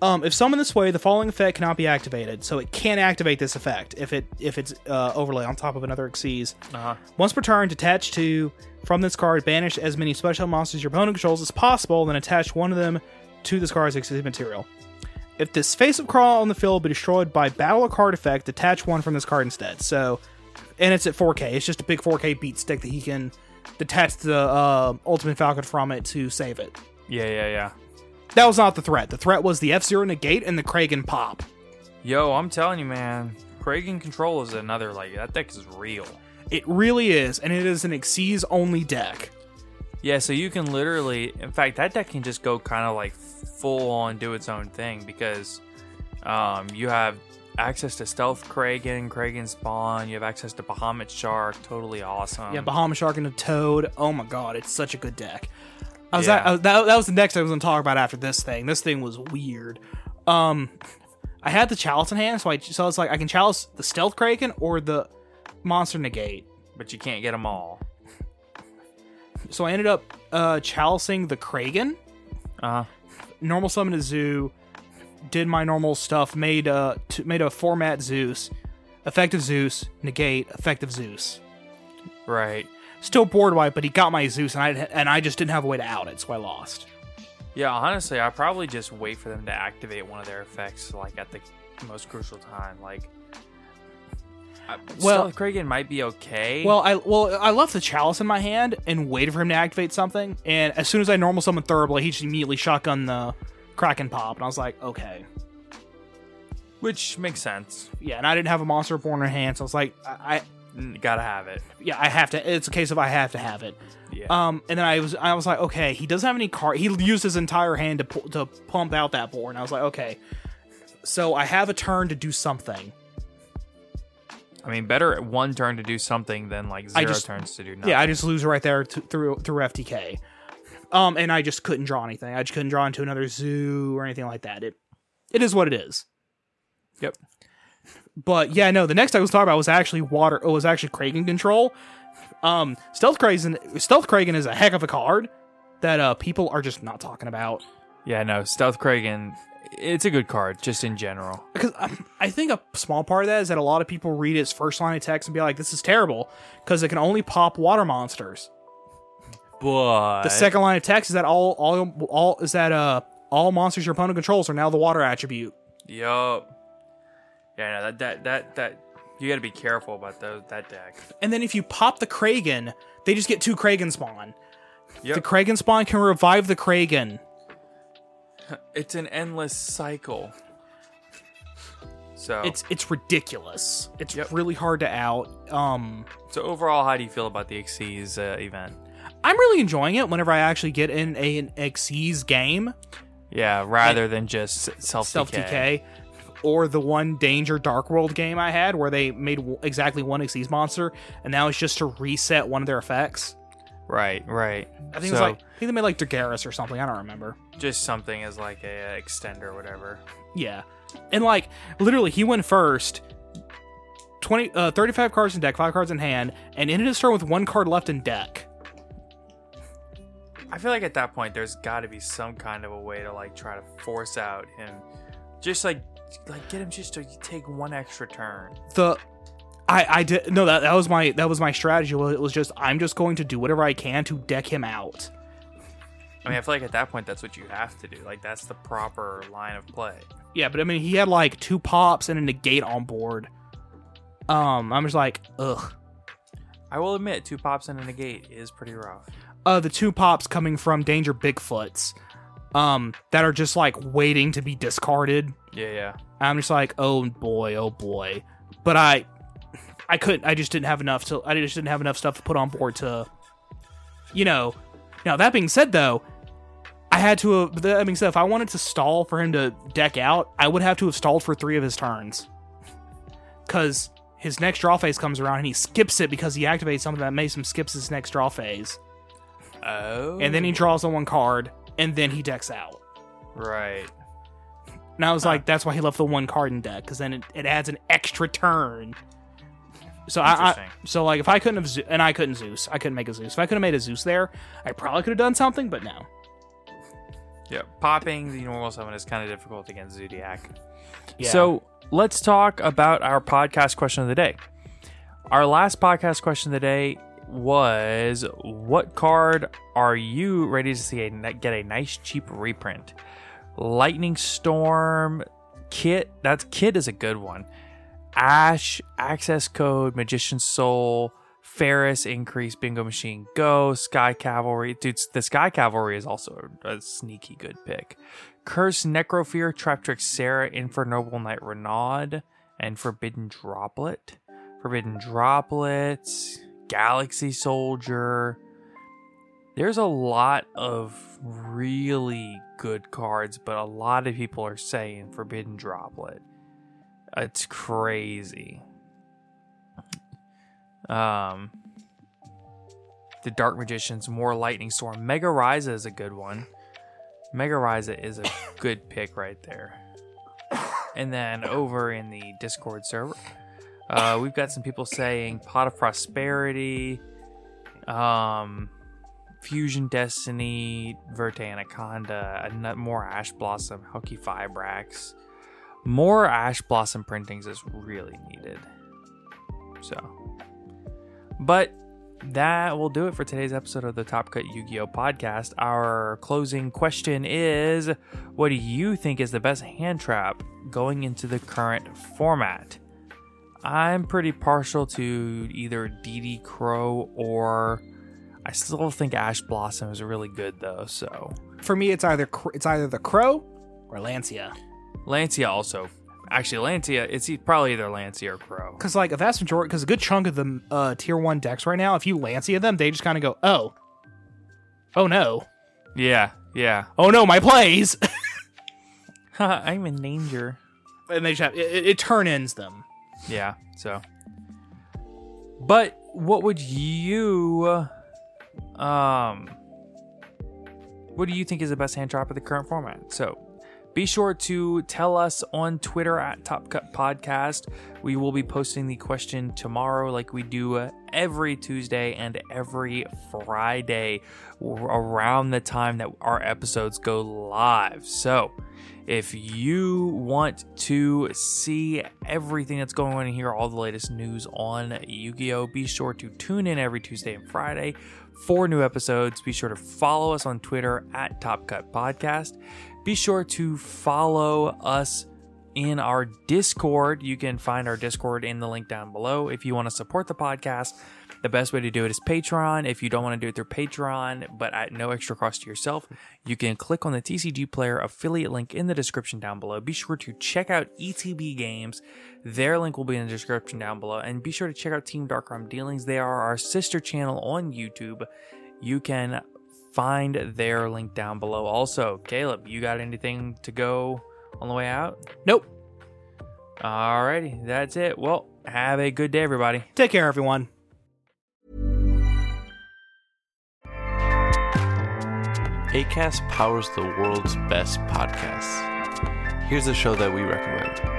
Um, if summoned this way, the following effect cannot be activated, so it can't activate this effect if it if it's uh, overlay on top of another Xyz. Uh-huh. Once per turn, detach to from this card, banish as many special monsters your opponent controls as possible, then attach one of them to this card's Xyz material. If this face of crawl on the field be destroyed by battle or card effect, detach one from this card instead. So, and it's at 4K. It's just a big 4K beat stick that he can detach the uh, Ultimate Falcon from it to save it. Yeah, yeah, yeah. That was not the threat. The threat was the F Zero negate and the Kragen pop. Yo, I'm telling you, man. Kragen Control is another like that deck is real. It really is, and it is an Xyz only deck. Yeah, so you can literally, in fact, that deck can just go kind of like full on do its own thing because um, you have access to Stealth Kragen, Kragen Spawn, you have access to Bahamut Shark, Toadally Awesome. Yeah, Bahamut Shark and a Toad. Oh my god, it's such a good deck. I was Yeah. at, I was- that, that was the next I was going to talk about after this thing. This thing was weird. Um, I had the Chalice in hand, so I so it's like I can Chalice the Stealth Kraken or the Monster Negate. but you can't get them all. So I ended up uh chalicing the Kragen, Uh huh. Normal summon a Zoo, did my normal stuff, made a t- made a format Zeus, effective Zeus, negate, effective Zeus. Right. Still board wipe, but he got my Zeus, and I and I just didn't have a way to out it, so I lost. Yeah, honestly, I probably just wait for them to activate one of their effects like at the most crucial time. Like, Well- Stealth Kragen might be okay. Well, I well I left the chalice in my hand and waited for him to activate something, and as soon as I normal summon Thoroughblade, he just immediately shotgun the Kraken pop, and I was like, okay, Which makes sense. yeah. And I didn't have a monster reborn in hand, so I was like, I, I Mm, Gotta have it. yeah, I have to. It's a case of I have to have it. Yeah. Um, and then I was I was like, okay, he doesn't have any card. He used his entire hand to pu- to pump out that board, and I was like, okay, so I have a turn to do something. I mean, better at one turn to do something than like I zero just- turns to do nothing. Yeah, I just lose right there to, through through FTK. Um, and I just couldn't draw anything. I just couldn't draw into another zoo or anything like that. It it is what it is. Yep. But yeah, no, the next I was talking about was actually water. It was actually Kraken control. Um, Stealth Kraken, Stealth Kraken is a heck of a card that uh people are just not talking about. Yeah, no, Stealth Kragen, it's a good card, just in general. Because um, I think a small part of that is that a lot of people read its first line of text and be like, "This is terrible," because it can only pop water monsters. But The second line of text is that all all all is that uh all monsters your opponent controls are now the water attribute. Yup. Yeah, no, that that that that you got to be careful about those that deck. And then if you pop the Kragen, they just get two Kragen spawn. Yep. The Kragen spawn can revive the Kragen. It's an endless cycle. So It's it's ridiculous. It's Yep. really hard to out. Um so overall, how do you feel about the Xyz uh, event? I'm really enjoying it whenever I actually get in a, an Xyz game. Yeah, rather than just self Self DK. Or the one Danger Dark World game I had where they made w- exactly one Xyz monster, and now it's just to reset one of their effects. Right, right. I think so, it was like I think they made like Dragaris or something. I don't remember. Just something as like a uh, extender or whatever. Yeah. And like literally he went first 20 uh 35 cards in deck, 5 cards in hand and ended his turn with one card left in deck. I feel like at that point there's got to be some kind of a way to like try to force out him, just like like get him just to take one extra turn. The I I did no that that was my that was my strategy. It was just I'm just going to do whatever I can to deck him out. I mean, I feel like at that point that's what you have to do. Like that's the proper line of play. Yeah, but I mean he had like two pops and a negate on board. Um I'm just like, ugh. I will admit, two pops and a negate is pretty rough. Uh the two pops coming from Danger Bigfoots. Um that are just like waiting to be discarded. Yeah, yeah. I'm just like, oh boy, oh boy. But I, I couldn't. I just didn't have enough to. I just didn't have enough stuff to put on board to, you know. Now that being said, though, I had to. Have, that being said, if I wanted to stall for him to deck out, I would have to have stalled for three of his turns, because his next draw phase comes around and he skips it because he activates something that makes him skips his next draw phase, Oh. and then he draws on one card, and then he decks out. Right. And I was like, that's why he left the one card in deck because then it, it adds an extra turn. So I, I so like if I couldn't have Ze- and I couldn't Zeus, I couldn't make a Zeus. If I could have made a Zeus there, I probably could have done something, but no. Yeah. Popping the normal summon is kind of difficult against Zodiac. Yeah. So let's talk about our podcast question of the day. Our last podcast question of the day was what card are you ready to see a, get a nice cheap reprint? Lightning Storm, Kit. That's Kit is a good one. Ash, Access Code, Magician's Soul, Ferris, Increase, Bingo Machine, Go, Sky Cavalry. Dude, the Sky Cavalry is also a, sneaky good pick. Curse, Necrofear, Traptrix, Sera, Infernoble Knight, Renaud, and Forbidden Droplet. Forbidden Droplets, Galaxy Soldier. There's a lot of really good cards, but a lot of people are saying Forbidden Droplet. It's crazy. Um, the Dark Magicians, more Lightning Storm. Mega Ryza is a good one. Mega Ryza is a good pick right there. And then over in the Discord server, uh, we've got some people saying Pot of Prosperity, um, Fusion Destiny, Verte Anaconda, a nut, more Ash Blossom, Hokey Fibrax. More Ash Blossom printings is really needed. So, but that will do it for today's episode of the Top Cut Yu Gi Oh podcast. Our closing question is What do you think is the best hand trap going into the current format? I'm pretty partial to either DD Crow or I still think Ash Blossom is really good though. So, For me, it's either it's either the crow or Lancea. Lancea also. Actually, Lancea, it's probably either Lancea or Pro. Because like a vast majority, because a good chunk of the uh, tier one decks right now, if you Lancea them, they just kind of go, oh, oh no, Yeah, yeah. oh no, my plays, I'm in danger. and they just have, it, it, it turn ends them. Yeah, so. But what would you um what do you think is the best hand drop of the current format? So be sure to tell us on Twitter at Top Cut Podcast. We will be posting the question tomorrow, like we do uh, every Tuesday and every Friday around the time that our episodes go live. So if you want to see everything that's going on here, all the latest news on Yu Gi Oh!, be sure to tune in every Tuesday and Friday for new episodes. Be sure to follow us on Twitter at Top Cut Podcast. Be sure to follow us in our Discord. You can find our Discord in the link down below. If you want to support the podcast, the best way to do it is Patreon. If you don't want to do it through Patreon, but at no extra cost to yourself, you can click on the TCG Player affiliate link in the description down below. Be sure to check out ETB Games. Their link will be in the description down below. And be sure to check out Team Darkroom Dealings. They are our sister channel on YouTube. You can find their link down below. Also, Caleb, you got anything to go on the way out? Nope. Alrighty, that's it. Well, have a good day, everybody. Take care, everyone. ACAST powers the world's best podcasts. Here's a show that we recommend.